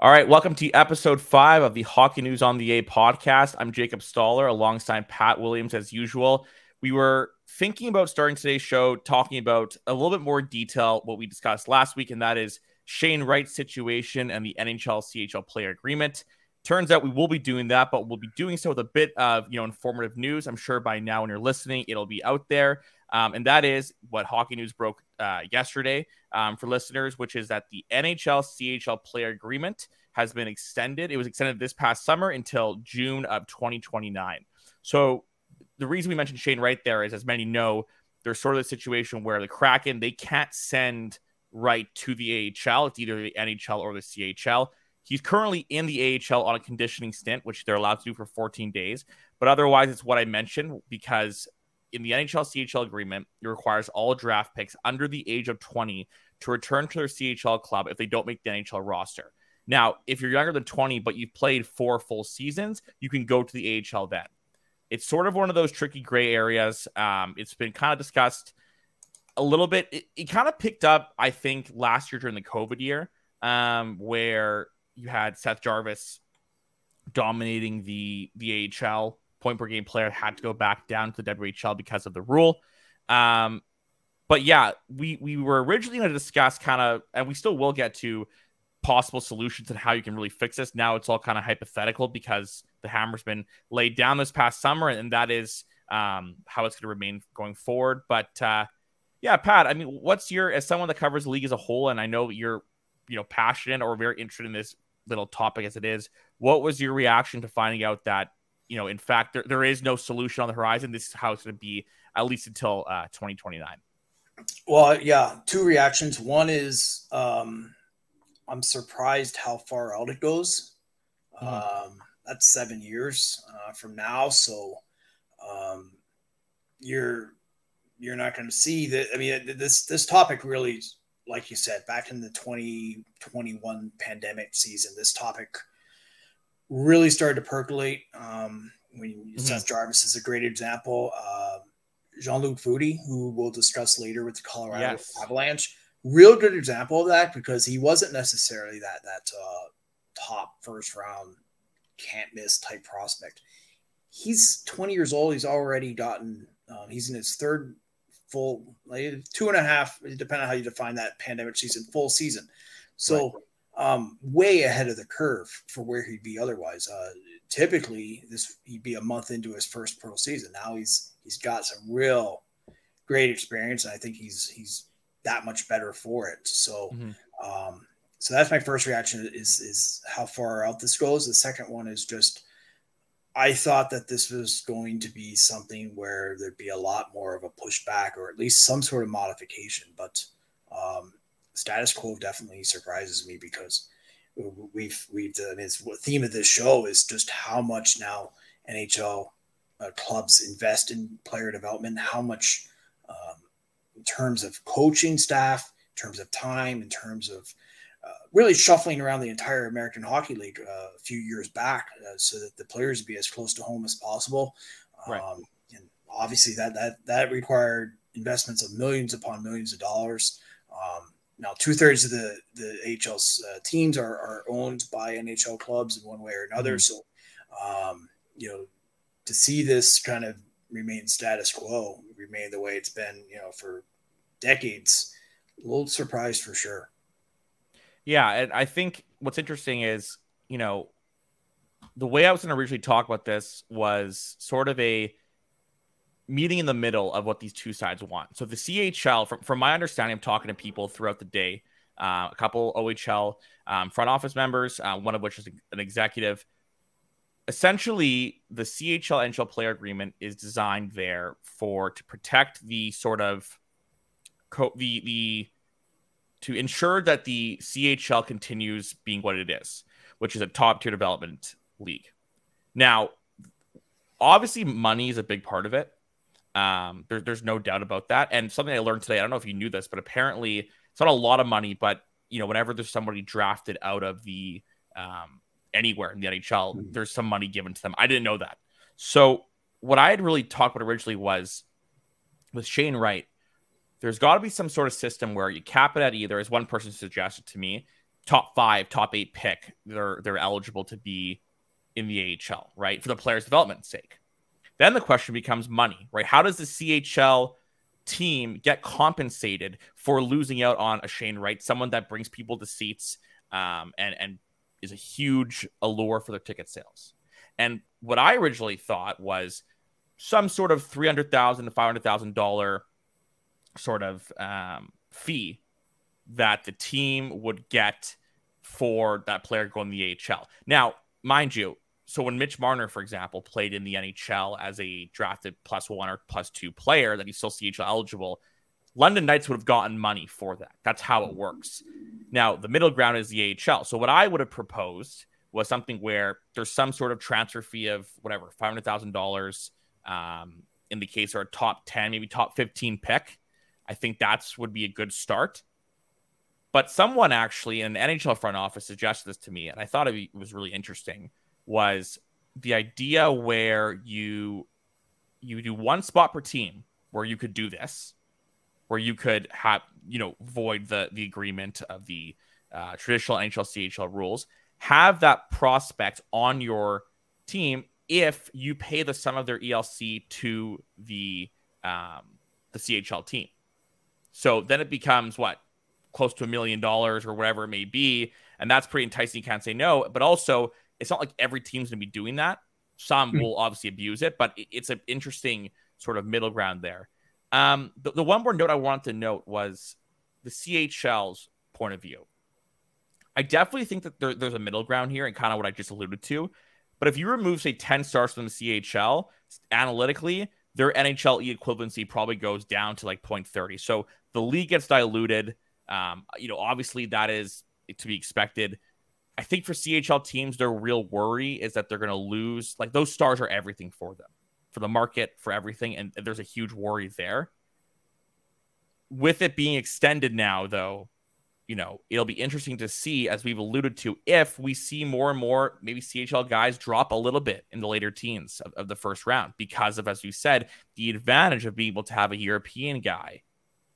All right, welcome to episode five of the Hockey News on the A podcast. I'm Jacob Stoller alongside Pat Williams as usual. We were thinking about starting today's show talking about a little bit more detail what we discussed last week, and that is Shane Wright's situation and the NHL CHL player agreement. Turns out we will be doing that, but we'll be doing so with a bit of you know informative news. I'm sure by now when you're listening, it'll be out there. Um, and that is what Hockey News broke uh, yesterday um, for listeners, which is that the NHL CHL player agreement has been extended. It was extended this past summer until June of 2029. So the reason we mentioned Shane Wright there is, as many know, there's sort of a situation where the Kraken they can't send Wright to the AHL. It's either the NHL or the CHL. He's currently in the AHL on a conditioning stint, which they're allowed to do for 14 days. But otherwise, it's what I mentioned because in the NHL CHL agreement, it requires all draft picks under the age of 20 to return to their CHL club if they don't make the NHL roster. Now, if you're younger than 20, but you've played four full seasons, you can go to the AHL then. It's sort of one of those tricky gray areas. Um, it's been kind of discussed a little bit. It, it kind of picked up, I think, last year during the COVID year, um, where you had Seth Jarvis dominating the the AHL point per game player had to go back down to the WHL because of the rule. Um, but yeah, we we were originally going to discuss kind of, and we still will get to possible solutions and how you can really fix this. Now it's all kind of hypothetical because the hammer's been laid down this past summer, and that is um, how it's going to remain going forward. But uh, yeah, Pat, I mean, what's your as someone that covers the league as a whole, and I know you're you know passionate or very interested in this little topic as it is. What was your reaction to finding out that you know, in fact, there, there is no solution on the horizon? This is how it's going to be at least until uh, 2029. Well, yeah, two reactions. One is um, I'm surprised how far out it goes. Mm-hmm. Um, that's seven years uh, from now, so um, you're you're not going to see that. I mean, this this topic really like you said, back in the 2021 pandemic season, this topic really started to percolate. Um, when mm-hmm. Seth Jarvis is a great example. Uh, Jean-Luc Foudy, who we'll discuss later with the Colorado yes. Avalanche, real good example of that because he wasn't necessarily that that uh, top first round can't miss type prospect. He's 20 years old. He's already gotten. Um, he's in his third full like two and a half, depending on how you define that pandemic season, full season. So right. Um, way ahead of the curve for where he'd be otherwise. Uh, typically, this he'd be a month into his first pro season. Now he's he's got some real great experience, and I think he's he's that much better for it. So. Mm-hmm. Um, so that's my first reaction is is how far out this goes. The second one is just I thought that this was going to be something where there'd be a lot more of a pushback or at least some sort of modification. But um, status quo definitely surprises me because we've we've I mean, the theme of this show is just how much now NHL uh, clubs invest in player development, how much um, in terms of coaching staff, in terms of time, in terms of really shuffling around the entire American Hockey League uh, a few years back, uh, so that the players be as close to home as possible. Right. Um, and obviously, that that that required investments of millions upon millions of dollars. Um, now, two thirds of the the HL uh, teams are, are owned by NHL clubs in one way or another. Mm-hmm. So, um, you know, to see this kind of remain status quo, remain the way it's been, you know, for decades, a little surprised for sure. Yeah, and I think what's interesting is, you know, the way I was going to originally talk about this was sort of a meeting in the middle of what these two sides want. So the CHL, from, from my understanding, I'm talking to people throughout the day, uh, a couple OHL um, front office members, uh, one of which is an executive. Essentially, the CHL NHL player agreement is designed there for to protect the sort of co- the the to ensure that the CHL continues being what it is, which is a top tier development league. Now, obviously, money is a big part of it. Um, there, there's no doubt about that. And something I learned today, I don't know if you knew this, but apparently it's not a lot of money, but you know, whenever there's somebody drafted out of the um, anywhere in the NHL, mm-hmm. there's some money given to them. I didn't know that. So what I had really talked about originally was with Shane Wright, there's got to be some sort of system where you cap it at either, as one person suggested to me, top five, top eight pick, they're they're eligible to be in the AHL, right? For the player's development sake. Then the question becomes money, right? How does the CHL team get compensated for losing out on a Shane Wright, someone that brings people to seats um, and and is a huge allure for their ticket sales? And what I originally thought was some sort of three hundred thousand to five hundred thousand dollar sort of um, fee that the team would get for that player going to the AHL. Now, mind you, so when Mitch Marner, for example, played in the NHL as a drafted plus one or plus two player that he's still CHL eligible, London Knights would have gotten money for that. That's how it works. Now, the middle ground is the AHL. So what I would have proposed was something where there's some sort of transfer fee of whatever, $500,000 um, in the case or a top 10, maybe top 15 pick. I think that's would be a good start. But someone actually in the NHL front office suggested this to me, and I thought it was really interesting. Was the idea where you you do one spot per team where you could do this, where you could have you know void the the agreement of the uh, traditional NHL CHL rules, have that prospect on your team if you pay the sum of their ELC to the um, the CHL team. So then it becomes what close to a million dollars or whatever it may be. And that's pretty enticing. You can't say no. But also, it's not like every team's going to be doing that. Some mm-hmm. will obviously abuse it, but it's an interesting sort of middle ground there. Um, the, the one more note I wanted to note was the CHL's point of view. I definitely think that there, there's a middle ground here and kind of what I just alluded to. But if you remove, say, 10 stars from the CHL, analytically, their NHLE equivalency probably goes down to like 0.30. So the league gets diluted. Um, you know, obviously that is to be expected. I think for CHL teams, their real worry is that they're going to lose. Like those stars are everything for them, for the market, for everything, and there's a huge worry there. With it being extended now, though, you know, it'll be interesting to see, as we've alluded to, if we see more and more maybe CHL guys drop a little bit in the later teens of, of the first round because of, as you said, the advantage of being able to have a European guy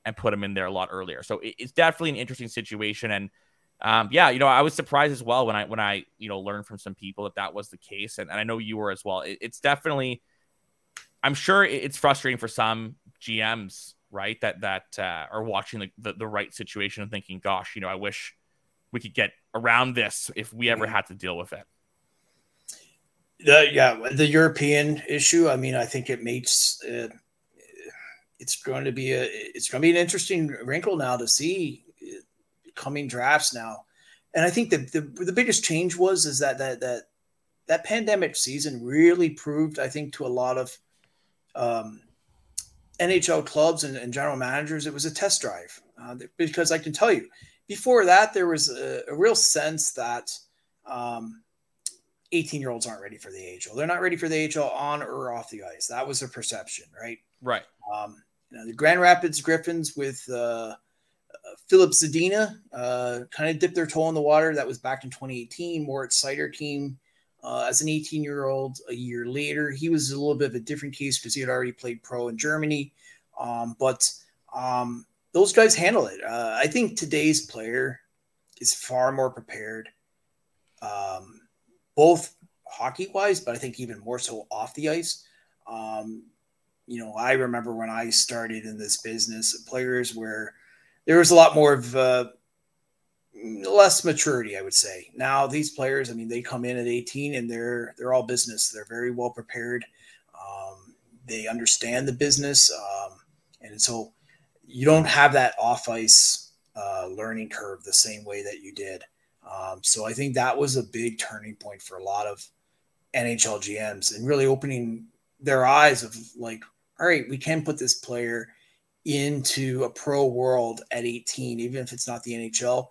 and put him in there a lot earlier. So it's definitely an interesting situation. And um, yeah, you know, I was surprised as well when I when I you know learned from some people that that was the case, and, and I know you were as well. It, it's definitely, I'm sure it's frustrating for some GMs, Wright? That that uh, are watching the, the the right situation and thinking, gosh, you know, I wish we could get around this if we ever had to deal with it. Uh, yeah, the European issue. I mean, I think it makes uh, it's going to be a it's going to be an interesting wrinkle now to see coming drafts now. And I think the, the the biggest change was is that that that that pandemic season really proved, I think, to a lot of um, NHL clubs and, and, general managers, it was a test drive. Uh, because I can tell you, before that, there was a, a real sense that um, 18 year olds aren't ready for the AHL. They're not ready for the AHL on or off the ice. That was a perception, right? Right. Um, you know, the Grand Rapids Griffins with uh, Filip Zadina uh, kind of dipped their toe in the water. That was back in 2018. Moritz Seider came uh, as an 18 year old a year later. He was a little bit of a different case because he had already played pro in Germany. Um, but um, those guys handle it. Uh, I think today's player is far more prepared, um, both hockey wise, but I think even more so off the ice. Um, you know, I remember when I started in this business, players where there was a lot more of uh, less maturity, I would say. Now these players, I mean, they come in at 18 and they're they're all business. They're very well prepared. Um, they understand the business, um, and so you don't have that off ice uh, learning curve the same way that you did. Um, so I think that was a big turning point for a lot of NHL GMs and really opening their eyes of like all right, we can put this player into a pro world at 18, even if it's not the NHL.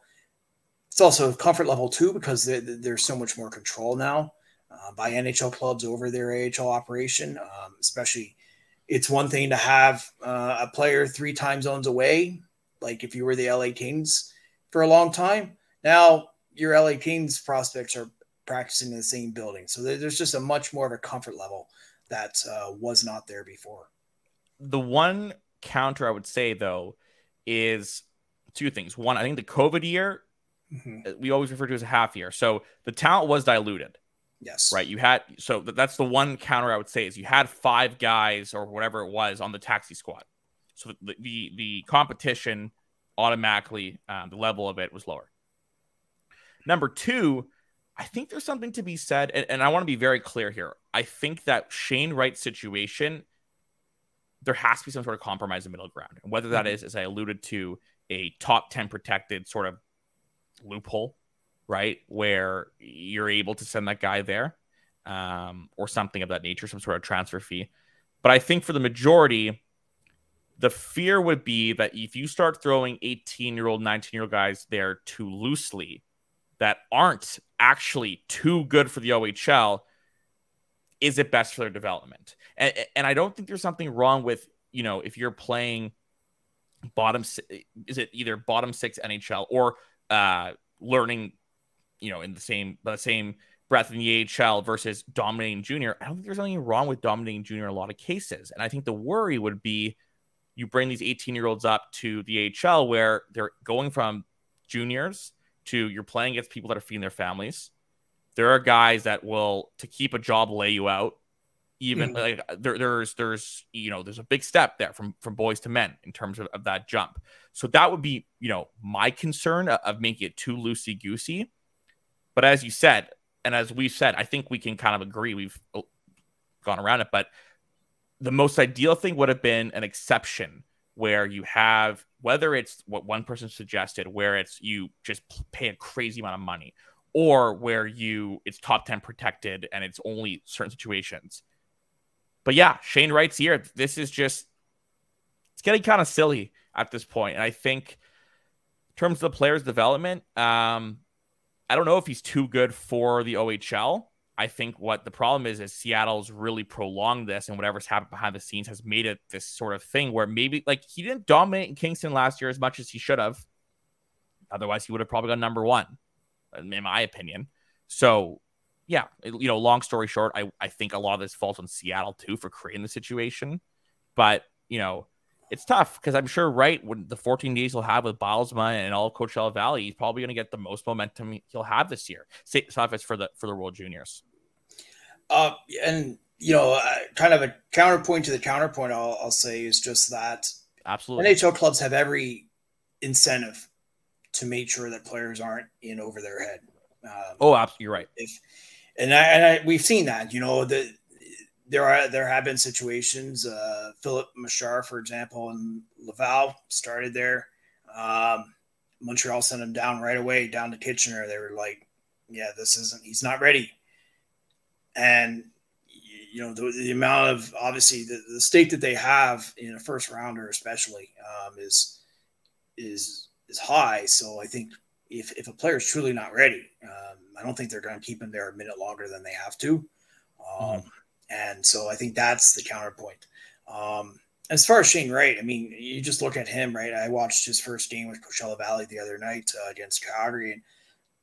It's also comfort level too because there's so much more control now uh, by NHL clubs over their AHL operation. Um, especially, it's one thing to have uh, a player three time zones away, like if you were the LA Kings for a long time. Now your LA Kings prospects are practicing in the same building, so there's just a much more of a comfort level that uh, was not there before the one counter I would say though is two things. One, I think the COVID year Mm-hmm. We always refer to as a half year. So the talent was diluted. Yes. Right. You had so that's the one counter I would say is you had five guys or whatever it was on the taxi squad. So the the, the competition automatically um, the level of it was lower. Number two, I think there's something to be said, and, and I want to be very clear here. I think that Shane Wright's situation, there has to be some sort of compromise in middle ground. And whether that mm-hmm. as I alluded to, a top 10 protected sort of loophole, right? Where you're able to send that guy there um, or something of that nature, some sort of transfer fee. But I think for the majority, the fear would be that if you start throwing 18 year old, 19 year old guys there too loosely that aren't actually too good for the OHL, is it best for their development? And, and I don't think there's something wrong with, you know, if you're playing bottom, is it either bottom six NHL or uh, learning, you know, in the same, the same breath in the AHL versus dominating junior. I don't think there's anything wrong with dominating junior in a lot of cases. And I think the worry would be you bring these 18 year olds up to the AHL where they're going from juniors to you're playing against people that are feeding their families. There are guys that will to keep a job lay you out. Even mm. like there, there's there's you know there's a big step there from from boys to men in terms of, of that jump. So that would be you know my concern of, of making it too loosey goosey. But as you said, and as we've said, I think we can kind of agree. We've oh, gone around it, but the most ideal thing would have been an exception where you have whether it's what one person suggested where it's you just pay a crazy amount of money or where you it's top 10 protected and it's only certain situations but yeah Shane Wright's here this is just it's getting kind of silly at this point. and i think in terms of the player's development um i don't know if he's too good for the ohl I think what the problem is is Seattle's really prolonged this, and whatever's happened behind the scenes has made it this sort of thing where maybe like he didn't dominate in Kingston last year as much as he should have. Otherwise, he would have probably got number one, in my opinion. So, yeah, you know, long story short, I, I think a lot of this falls on Seattle too for creating the situation. But, you know, it's tough because I'm sure, right, when the 14 days he'll have with Bylsma and all of Coachella Valley, he's probably going to get the most momentum he'll have this year. If for the for the World Juniors. Uh, and you know, uh, kind of a counterpoint to the counterpoint, I'll, I'll say is just that absolutely NHL clubs have every incentive to make sure that players aren't in over their head. Um, oh, absolutely, you're right. If, and I, and I, we've seen that. You know, the there are there have been situations. Uh, Filip Mesar, for example, in Laval started there. Um, Montreal sent him down right away down to Kitchener. They were like, "Yeah, this isn't. He's not ready." and you know the, the amount of obviously the, the stake that they have in a first rounder especially um, is is is high so i think if, if a player is truly not ready um, i don't think they're going to keep him there a minute longer than they have to um, mm-hmm. and so i think that's the counterpoint um, as far as Shane Wright, I mean, you just look at him, right? I watched his first game with Coachella Valley the other night uh, against Calgary, and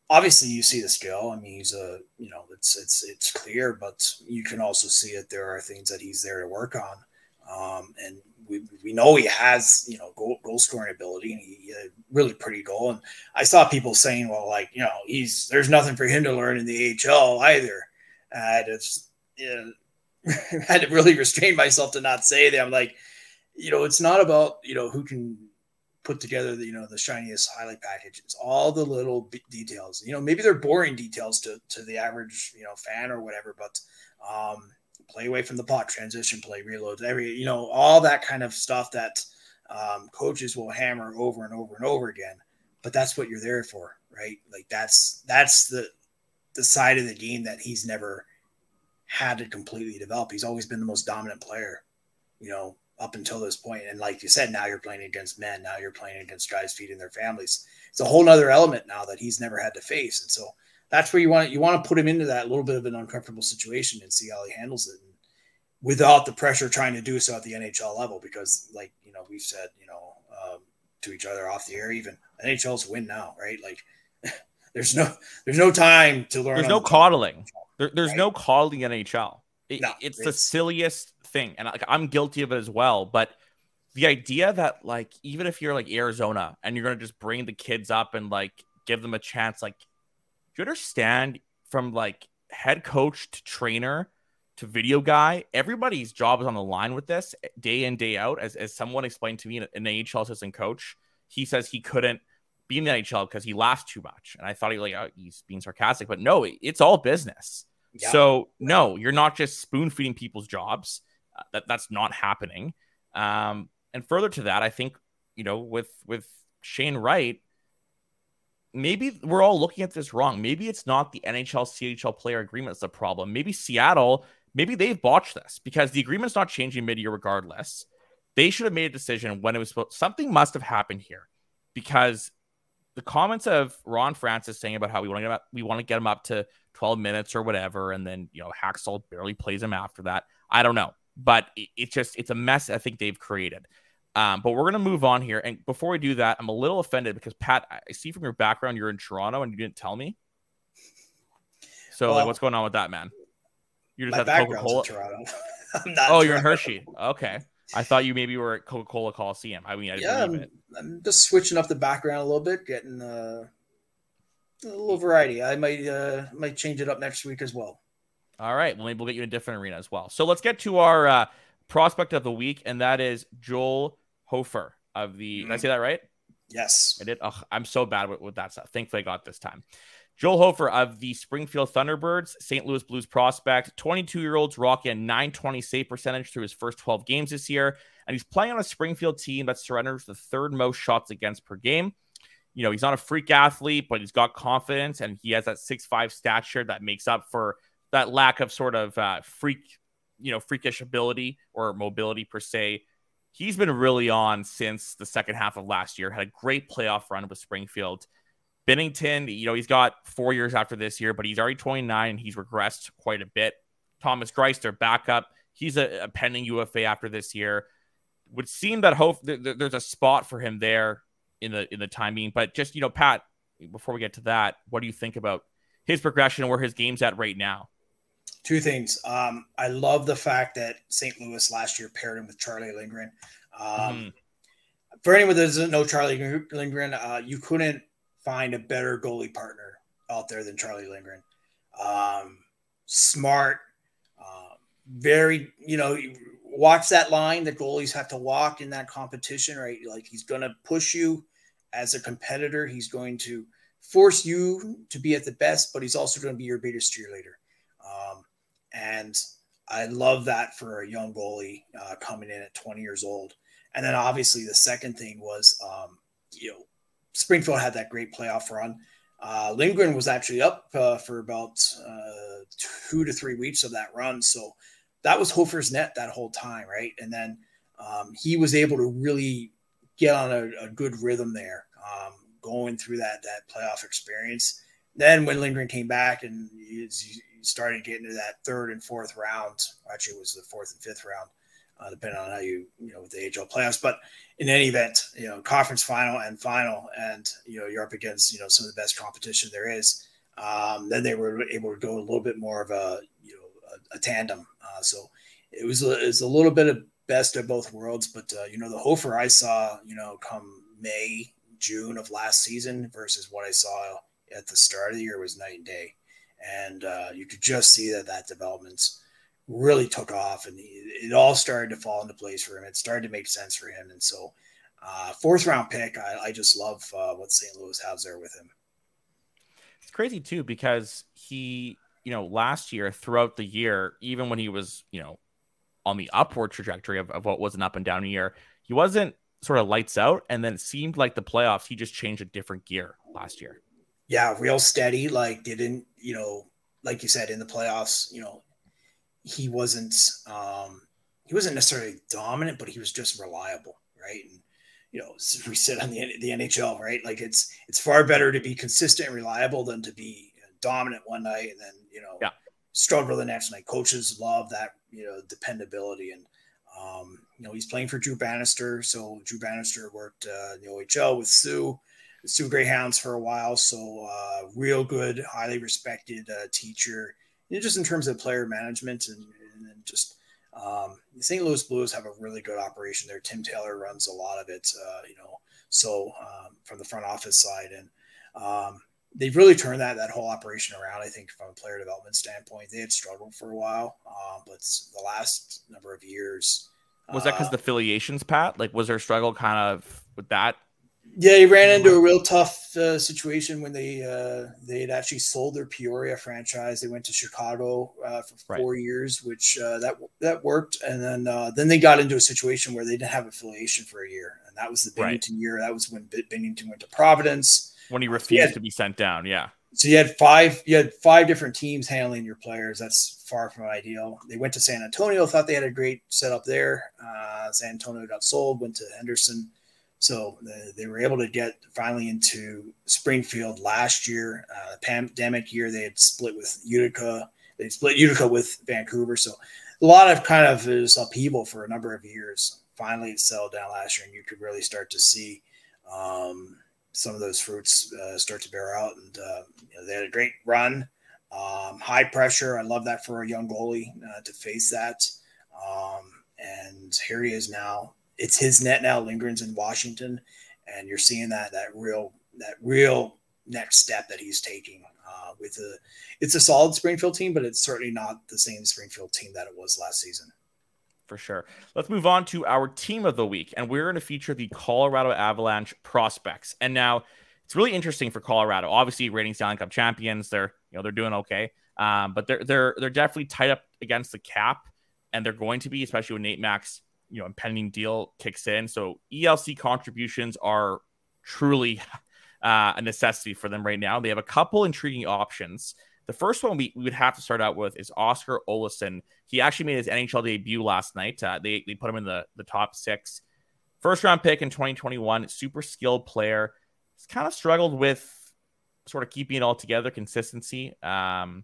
obviously you see the skill. I mean, he's a you know it's it's it's clear, but you can also see that there are things that he's there to work on, um, and we, we know he has you know goal, goal scoring ability and he, really pretty goal. And I saw people saying, well, like you know he's there's nothing for him to learn in the AHL either. And it's you know, had to really restrain myself to not say that. I'm like, you know, it's not about you know who can put together the you know the shiniest highlight packages all the little b- details you know maybe they're boring details to to the average you know fan or whatever but um play away from the pot transition play reload every you know all that kind of stuff that um, coaches will hammer over and over and over again but that's what you're there for right like that's that's the the side of the game that he's never had to completely develop he's always been the most dominant player you know up until this point. And like you said, now you're playing against men. Now you're playing against guys feeding their families. It's a whole nother element now that he's never had to face. And so that's where you want you want to put him into that little bit of an uncomfortable situation and see how he handles it. Without the pressure trying to do so at the NHL level, because like you know we've said, you know, um, to each other off the air, even NHL's win now, right? Like there's no there's no time to learn. There's no coddling. There, there's right? no coddling NHL. It, no, it's, it's the silliest thing, and like I'm guilty of it as well. But the idea that like even if you're like Arizona and you're gonna just bring the kids up and like give them a chance. Like, you understand from like head coach to trainer to video guy, everybody's job is on the line with this day in, day out. As, as someone explained to me, an NHL assistant coach, he says he couldn't be in the NHL because he laughs too much. And I thought he like oh, he's being sarcastic, but no, it's all business. Yeah. So no, you're not just spoon feeding people's jobs. Uh, that that's not happening. Um, and further to that, I think you know with with Shane Wright, maybe we're all looking at this wrong. Maybe it's not the NHL CHL player agreement that's the problem. Maybe Seattle, maybe they've botched this because the agreement's not changing mid year regardless. They should have made a decision when it was. Something must have happened here because the comments of Ron Francis saying about how we want to get up, we want to get him up to 12 minutes or whatever, and then you know Hakstol barely plays him after that. I don't know, but it, it's just it's a mess. I think they've created. Um, but we're gonna move on here, and before we do that, I'm a little offended because Pat, I see from your background you're in Toronto and you didn't tell me. So well, like, what's going on with that, man? You just have Coca Cola. Toronto. oh, you're in Hershey. Okay. I thought you maybe were at Coca Cola Coliseum. I mean, I yeah, I'm, I'm, just switching up the background a little bit, getting uh, a little variety. I might uh, might change it up next week as well. All right, well maybe we'll get you in a different arena as well. So let's get to our uh, prospect of the week, and that is Joel Hofer of the. Mm-hmm. Did I say that right? Yes, I did. Oh, I'm so bad with, with that stuff. Thankfully, I got this time. Joel Hofer of the Springfield Thunderbirds, St. Louis Blues prospect, 22 year olds rocking a 920 save percentage through his first 12 games this year. And he's playing on a Springfield team that surrenders the third most shots against per game. You know, he's not a freak athlete, but he's got confidence and he has that six-five stature that makes up for that lack of sort of uh, freak, you know, freakish ability or mobility per se. He's been really on since the second half of last year, had a great playoff run with Springfield Binnington, you know, he's got four years after this year, but he's already 29 and he's regressed quite a bit. Thomas Greiss, their backup, he's a, a pending UFA after this year. Would seem that hope th- th- there's a spot for him there in the in the timing, but just you know, Pat, before we get to that, what do you think about his progression and where his game's at right now? Two things. Um, I love the fact that St. Louis last year paired him with Charlie Lindgren. Um, mm-hmm. For anyone that doesn't know Charlie Lindgren, uh, you couldn't find a better goalie partner out there than Charlie Lindgren. Um, smart, uh, very, you know, watch that line that goalies have to walk in that competition, right? Like he's going to push you as a competitor. He's going to force you to be at the best, but he's also going to be your biggest cheerleader. And I love that for a young goalie uh, coming in at 20 years old. And then obviously the second thing was, um, you know, Springfield had that great playoff run. Uh, Lindgren was actually up uh, for about uh, two to three weeks of that run. So that was Hofer's net that whole time, right? And then um, he was able to really get on a, a good rhythm there, um, going through that that playoff experience. Then when Lindgren came back and he, he started getting to that third and fourth round, actually it was the fourth and fifth round, uh, depending on how you you know with the AHL playoffs. But in any event, you know, conference final and final, and you know, you're up against you know some of the best competition there is. Um, then they were able to go a little bit more of a you know a, a tandem. Uh, so it was a, it was a little bit of best of both worlds. But uh, you know, the Hofer I saw you know come May June of last season versus what I saw at the start of the year was night and day, and uh, you could just see that that development's really took off and it all started to fall into place for him. It started to make sense for him. And so, uh, fourth round pick, I, I just love uh, what St. Louis has there with him. It's crazy too, because he, you know, last year throughout the year, even when he was, you know, on the upward trajectory of, of what was an up and down year, he wasn't sort of lights out. And then it seemed like the playoffs, he just changed a different gear last year. Yeah, real steady. Like didn't, you know, like you said in the playoffs, you know, he wasn't um, he wasn't necessarily dominant, but he was just reliable, right? And you know, we said on the the NHL, right? Like it's it's far better to be consistent and reliable than to be dominant one night and then you know yeah. struggle the next night. Coaches love that you know dependability and. Um, you know, he's playing for Drew Bannister. So Drew Bannister worked uh, in the OHL with Soo, Soo Greyhounds for a while. So uh, real good, highly respected uh, teacher you know, just in terms of player management and, and just um, the St. Louis Blues have a really good operation there. Tim Taylor runs a lot of it, uh, you know, so um, from the front office side. And um, they've really turned that that whole operation around. I think from a player development standpoint, they had struggled for a while, uh, but the last number of years was that because uh, the affiliations, Pat? Like, was there a struggle kind of with that yeah, he ran into a real tough uh, situation when they uh, they had actually sold their Peoria franchise. They went to Chicago uh, for four right. years, which uh, that that worked, and then uh, then they got into a situation where they didn't have affiliation for a year, and that was the Binnington right. year. That was when Binnington went to Providence when he refused he had, to be sent down. Yeah. So you had five you had five different teams handling your players. That's far from ideal. They went to San Antonio, thought they had a great setup there. Uh, San Antonio got sold, went to Henderson so the, they were able to get finally into Springfield last year. Uh, pandemic year, they had split with Utica. They split Utica with Vancouver. So a lot of kind of is upheaval for a number of years. Finally, it settled down last year, and you could really start to see um, some of those fruits uh, start to bear out. And uh, you know, they had a great run, um, high pressure. I love that for a young goalie uh, to face that. Um, and here he is now it's his net now. Lindgren's in Washington, and you're seeing that that real that real next step that he's taking uh, with a it's a solid Springfield team, but it's certainly not the same Springfield team that it was last season. For sure. Let's move on to our team of the week, and we're going to feature the Colorado Avalanche prospects. And now it's really interesting for Colorado. Obviously, reigning Stanley Cup champions, they're you know they're doing okay, um, but they're they're they're definitely tied up against the cap, and they're going to be, especially with Nate Max you know impending deal kicks in. So ELC contributions are truly uh, a necessity for them right now. They have a couple intriguing options. The first one we, we would have to start out with is Oskar Olausson. He actually made his NHL debut last night. Uh, they, they put him in the, the top six. First round pick in 2021, super skilled player. He's kind of struggled with sort of keeping it all together, consistency, um,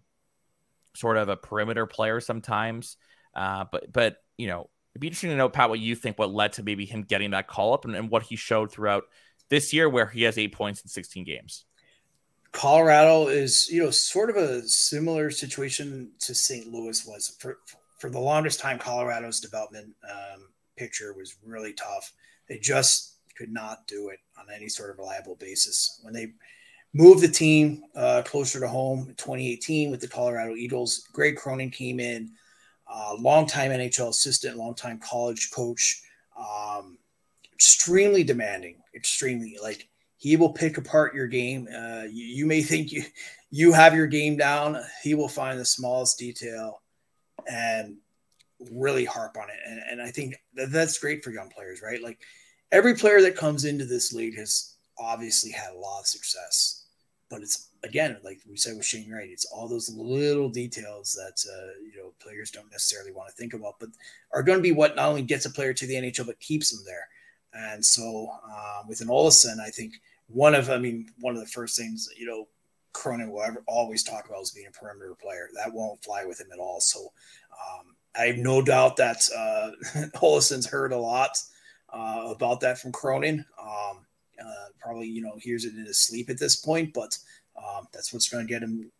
sort of a perimeter player sometimes. Uh, but, but, you know, It'd be interesting to know, Pat, what you think, what led to maybe him getting that call up and, and what he showed throughout this year, where he has eight points in 16 games. Colorado is, you know, sort of a similar situation to St. Louis was for for the longest time. Colorado's development um, picture was really tough. They just could not do it on any sort of reliable basis. When they moved the team uh, closer to home in 2018 with the Colorado Eagles, Greg Cronin came in uh, longtime NHL assistant, longtime college coach, um, extremely demanding, extremely like he will pick apart your game. Uh, you, you, may think you you have your game down. He will find the smallest detail and really harp on it. And, and I think that that's great for young players, right? Like every player that comes into this league has obviously had a lot of success, but it's again, like we said with Shane Wright, it's all those little details that uh, you know players don't necessarily want to think about, but are going to be what not only gets a player to the NHL but keeps them there. And so uh, with an Olausson, I think one of, I mean, one of the first things you know Cronin will ever always talk about is being a perimeter player. That won't fly with him at all. So um, I have no doubt that uh, Olausson's heard a lot uh, about that from Cronin. Um, uh, probably, you know, hears it in his sleep at this point, but um, that's what's going to get him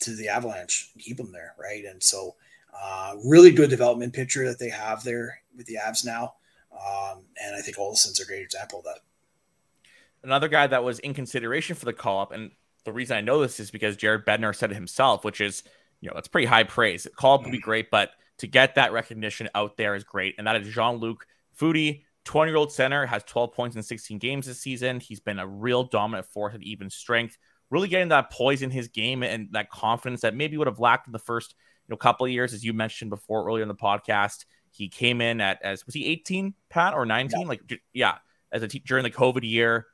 to the Avalanche, keep him there, right? And so, uh, really good development picture that they have there with the Avs now, um, and I think Olausson's a great example of that. Another guy that was in consideration for the call up, and the reason I know this is because Jared Bednar said it himself, which is, you know, it's pretty high praise. Call up would be mm. great, but to get that recognition out there is great, and that is Jean Luc Foudy. 20 year old center has 12 points in 16 games this season. He's been a real dominant force at even strength really getting that poise in his game and that confidence that maybe would have lacked in the first you know couple of years, as you mentioned before earlier in the podcast. He came in at as was he 18, Pat, or 19? Yeah. Like yeah, as a during the COVID year.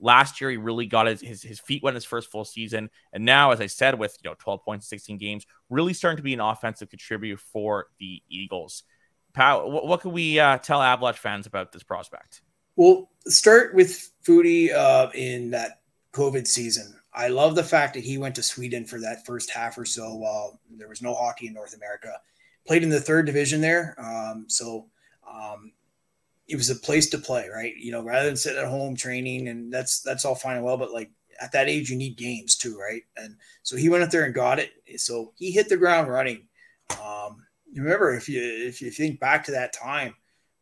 Last year, he really got his, his his feet wet in his first full season, and now, as I said, with you know 12 points, 16 games, really starting to be an offensive contributor for the Eagles. Pat, what, what can we uh, tell Avalanche fans about this prospect? Well, start with Foudy uh, in that COVID season. I love the fact that he went to Sweden for that first half or so while there was no hockey in North America. Played in the third division there. Um, so um, it was a place to play, right? You know, rather than sitting at home training, and that's that's all fine and well, but like at that age, you need games too, right? And so he went up there and got it. So he hit the ground running. Um, remember, if you if you think back to that time,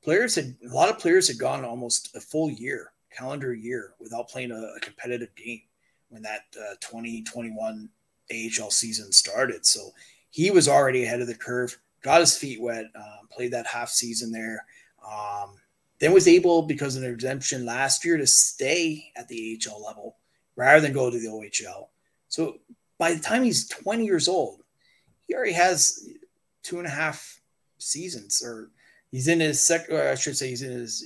players had a lot of players had gone almost a full year, calendar year, without playing a, a competitive game when that uh, 2021 AHL season started. So he was already ahead of the curve, got his feet wet, um, played that half season there. Um, then was able, because of an exemption last year, to stay at the AHL level rather than go to the OHL. So by the time he's 20 years old, he already has two and a half seasons, or he's in his second, I should say, he's in his,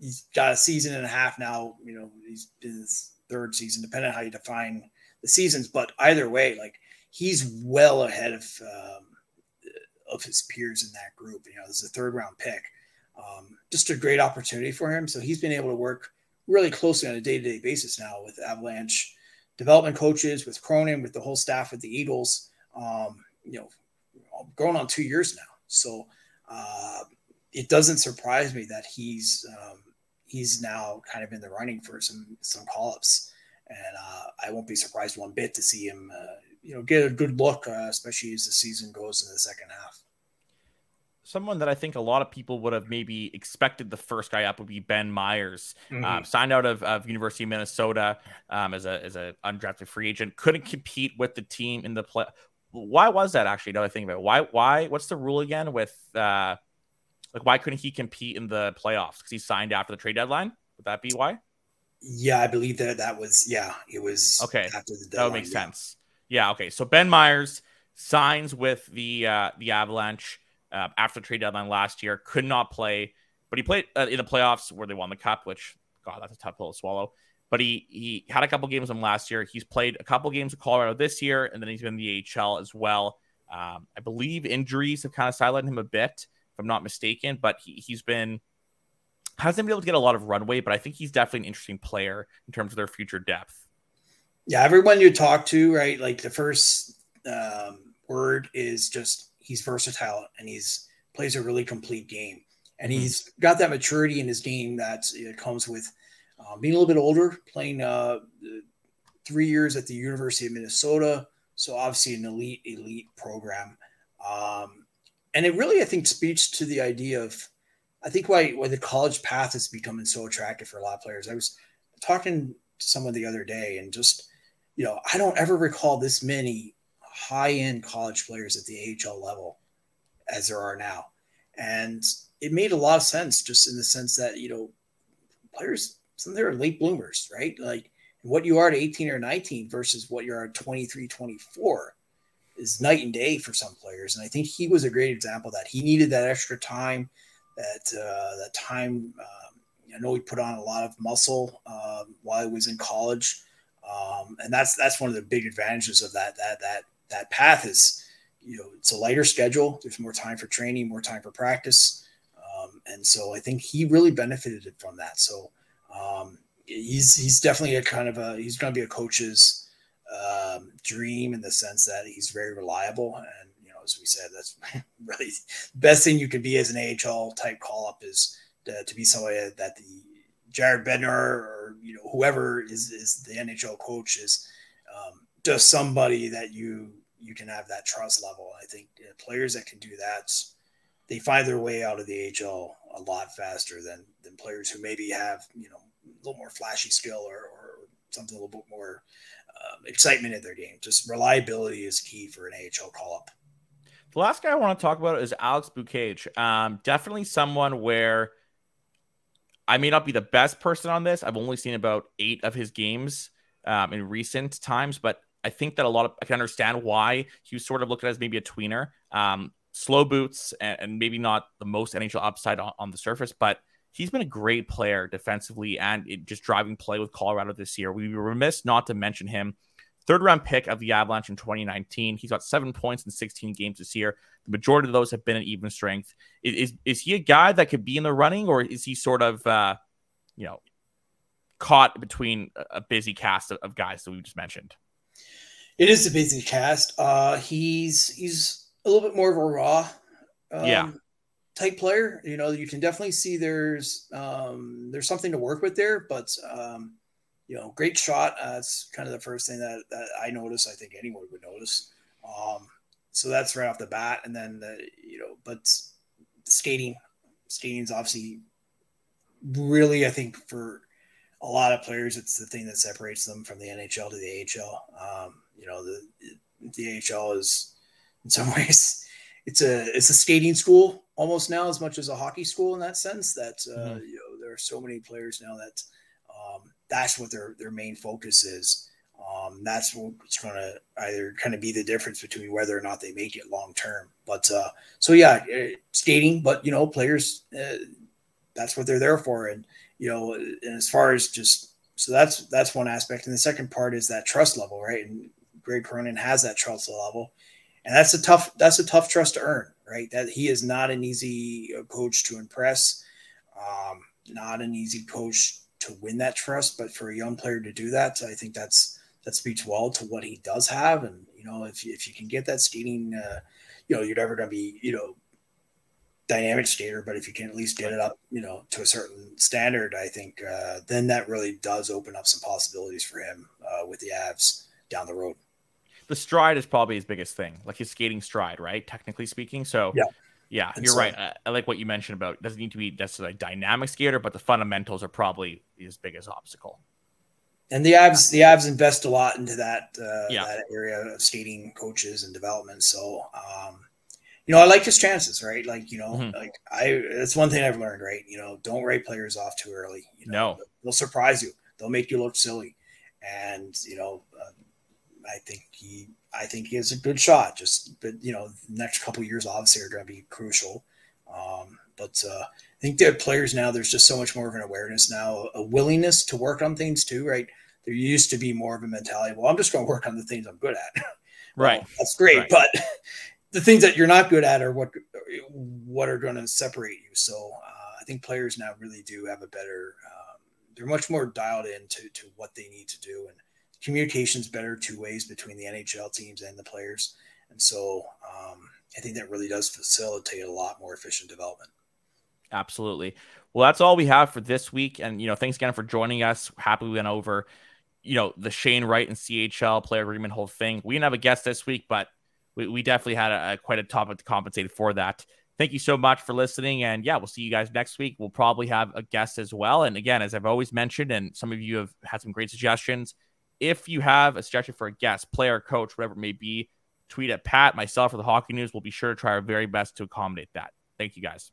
he's got a season and a half now. You know, he's his third season, depending on how you define the seasons. But either way, like he's well ahead of um, of his peers in that group. You know, this is a third round pick. Um, just a great opportunity for him. So he's been able to work really closely on a day to day basis now with Avalanche development coaches, with Cronin, with the whole staff at the Eagles. Um, you know, going on two years now. So uh, it doesn't surprise me that he's um, he's now kind of in the running for some some call ups, and uh, I won't be surprised one bit to see him, uh, you know, get a good look, uh, especially as the season goes in the second half. Someone that I think a lot of people would have maybe expected the first guy up would be Ben Meyers, mm-hmm. um, signed out of, of University of Minnesota um, as a as an undrafted free agent. Couldn't compete with the team in the play. Why was that actually? Another thing about it. why why what's the rule again with uh, like, why couldn't he compete in the playoffs? Because he signed after the trade deadline. Would that be why? Yeah, I believe that that was yeah, it was okay. After the deadline, that makes yeah. sense. Yeah, okay. So Ben Meyers signs with the uh, the Avalanche uh, after the trade deadline last year. Could not play, but he played uh, in the playoffs where they won the cup. Which God, that's a tough pill to swallow. But he he had a couple games from last year. He's played a couple games with Colorado this year, and then he's been in the AHL as well. Um, I believe injuries have kind of sidelined him a bit if I'm not mistaken. But he, he's been hasn't been able to get a lot of runway, but I think he's definitely an interesting player in terms of their future depth. Yeah, everyone you talk to, right? Like the first um, word is just he's versatile and he's plays a really complete game, and mm-hmm. he's got that maturity in his game that comes with uh, being a little bit older, playing uh, three years at the University of Minnesota, so obviously an elite elite program. Um, and it really, I think, speaks to the idea of, I think why why the college path is becoming so attractive for a lot of players. I was talking to someone the other day, and just you know, I don't ever recall this many high end college players at the AHL level as there are now, and it made a lot of sense, just in the sense that you know, players some are late bloomers, right? Like what you are at 18 or 19 versus what you are at 23, 24 is night and day for some players. And I think he was a great example that he needed that extra time, that uh, that time. Um, I know he put on a lot of muscle um, while he was in college, um, and that's that's one of the big advantages of that that that that path is, you know, it's a lighter schedule. There's more time for training, more time for practice, um, and so I think he really benefited from that. So um, he's he's definitely a kind of a he's going to be a coach's um, dream in the sense that he's very reliable. And, you know, as we said, that's really the best thing you can be as an AHL type call up is to, to be somebody that the Jared Bednar or, you know, whoever is, is the NHL coach is um, just somebody that you, you can have that trust level. I think you know, players that can do that, they find their way out of the AHL a lot faster than, than players who maybe have, you know, a little more flashy skill or, or something a little bit more um, excitement in their game. Just reliability is key for an AHL call up. The last guy I want to talk about is Alex Beaucage. Um, definitely someone where I may not be the best person on this. I've only seen about eight of his games um, in recent times, but I think that a lot of I can understand why he was sort of looked at as maybe a tweener. Um, slow boots and, and, maybe not the most NHL upside on, on the surface, but he's been a great player defensively and it, just driving play with Colorado this year. We were remiss not to mention him. Third round pick of the Avalanche in 2019. He's got seven points in 16 games this year. The majority of those have been at even strength. Is, is, is he a guy that could be in the running, or is he sort of, uh, you know, caught between a busy cast of, of guys that we just mentioned? It is a busy cast. Uh, he's he's a little bit more of a raw um, yeah type player. You know, you can definitely see there's um, there's something to work with there, but um, you know, great shot. Uh, that's kind of the first thing that, that I notice. I think anyone would notice. Um, so that's right off the bat, and then the, you know, but skating, skating is obviously really, I think for a lot of players, it's the thing that separates them from the NHL to the AHL. Um, you know, the the AHL is in some ways it's a it's a skating school almost now as much as a hockey school in that sense. That uh, mm-hmm. you know there are so many players now that um, that's what their their main focus is. Um, that's what's going to either kind of be the difference between whether or not they make it long term. But uh, so yeah, uh, skating, but you know, players, uh, that's what they're there for. And you know, and as far as just so that's that's one aspect, and the second part is that trust level, right? And Greg Cronin has that trust level, and that's a tough that's a tough trust to earn, right? That he is not an easy uh, coach to impress, um, not an easy coach to win that trust, but for a young player to do that, I think that's that speaks well to what he does have, and you know, if if you can get that skating, uh, you know, you're never going to be, you know, dynamic skater, but if you can at least get it up, you know, to a certain standard, I think uh, then that really does open up some possibilities for him uh, with the Avs down the road. The stride is probably his biggest thing, like his skating stride, right? Technically speaking. So yeah, yeah, and you're so, right. I, I, like what you mentioned about doesn't need to be necessarily a dynamic skater, but the fundamentals are probably his biggest obstacle. And the Avs, the Avs invest a lot into that uh, yeah. that area of skating coaches and development. So um, you know, I like his chances, right? Like, you know, mm-hmm. like I, that's one thing I've learned, right? You know, don't write players off too early. You know, no, they'll surprise you. They'll make you look silly. And, you know, uh, I think he, I think he has a good shot. Just, but you know, next couple years obviously are going to be crucial. Um, but uh, I think that players now, there's just so much more of an awareness now, a willingness to work on things too, right? There used to be more of a mentality. Well, I'm just going to work on the things I'm good at. right. Well, that's great, right. but the things that you're not good at are what what are going to separate you. So uh, I think players now really do have a better. Um, they're much more dialed into to what they need to do, and communication's better two ways between the NHL teams and the players. And so um, I think that really does facilitate a lot more efficient development. Absolutely. Well, that's all we have for this week. And, you know, thanks again for joining us. Happy we went over, you know, the Shane Wright and CHL player agreement whole thing. We didn't have a guest this week, but we, we definitely had a, a quite a topic to compensate for that. Thank you so much for listening. And yeah, we'll see you guys next week. We'll probably have a guest as well. And again, as I've always mentioned, and some of you have had some great suggestions, if you have a suggestion for a guest, player, coach, whatever it may be, tweet at Pat, myself, or the Hockey News. We'll be sure to try our very best to accommodate that. Thank you guys.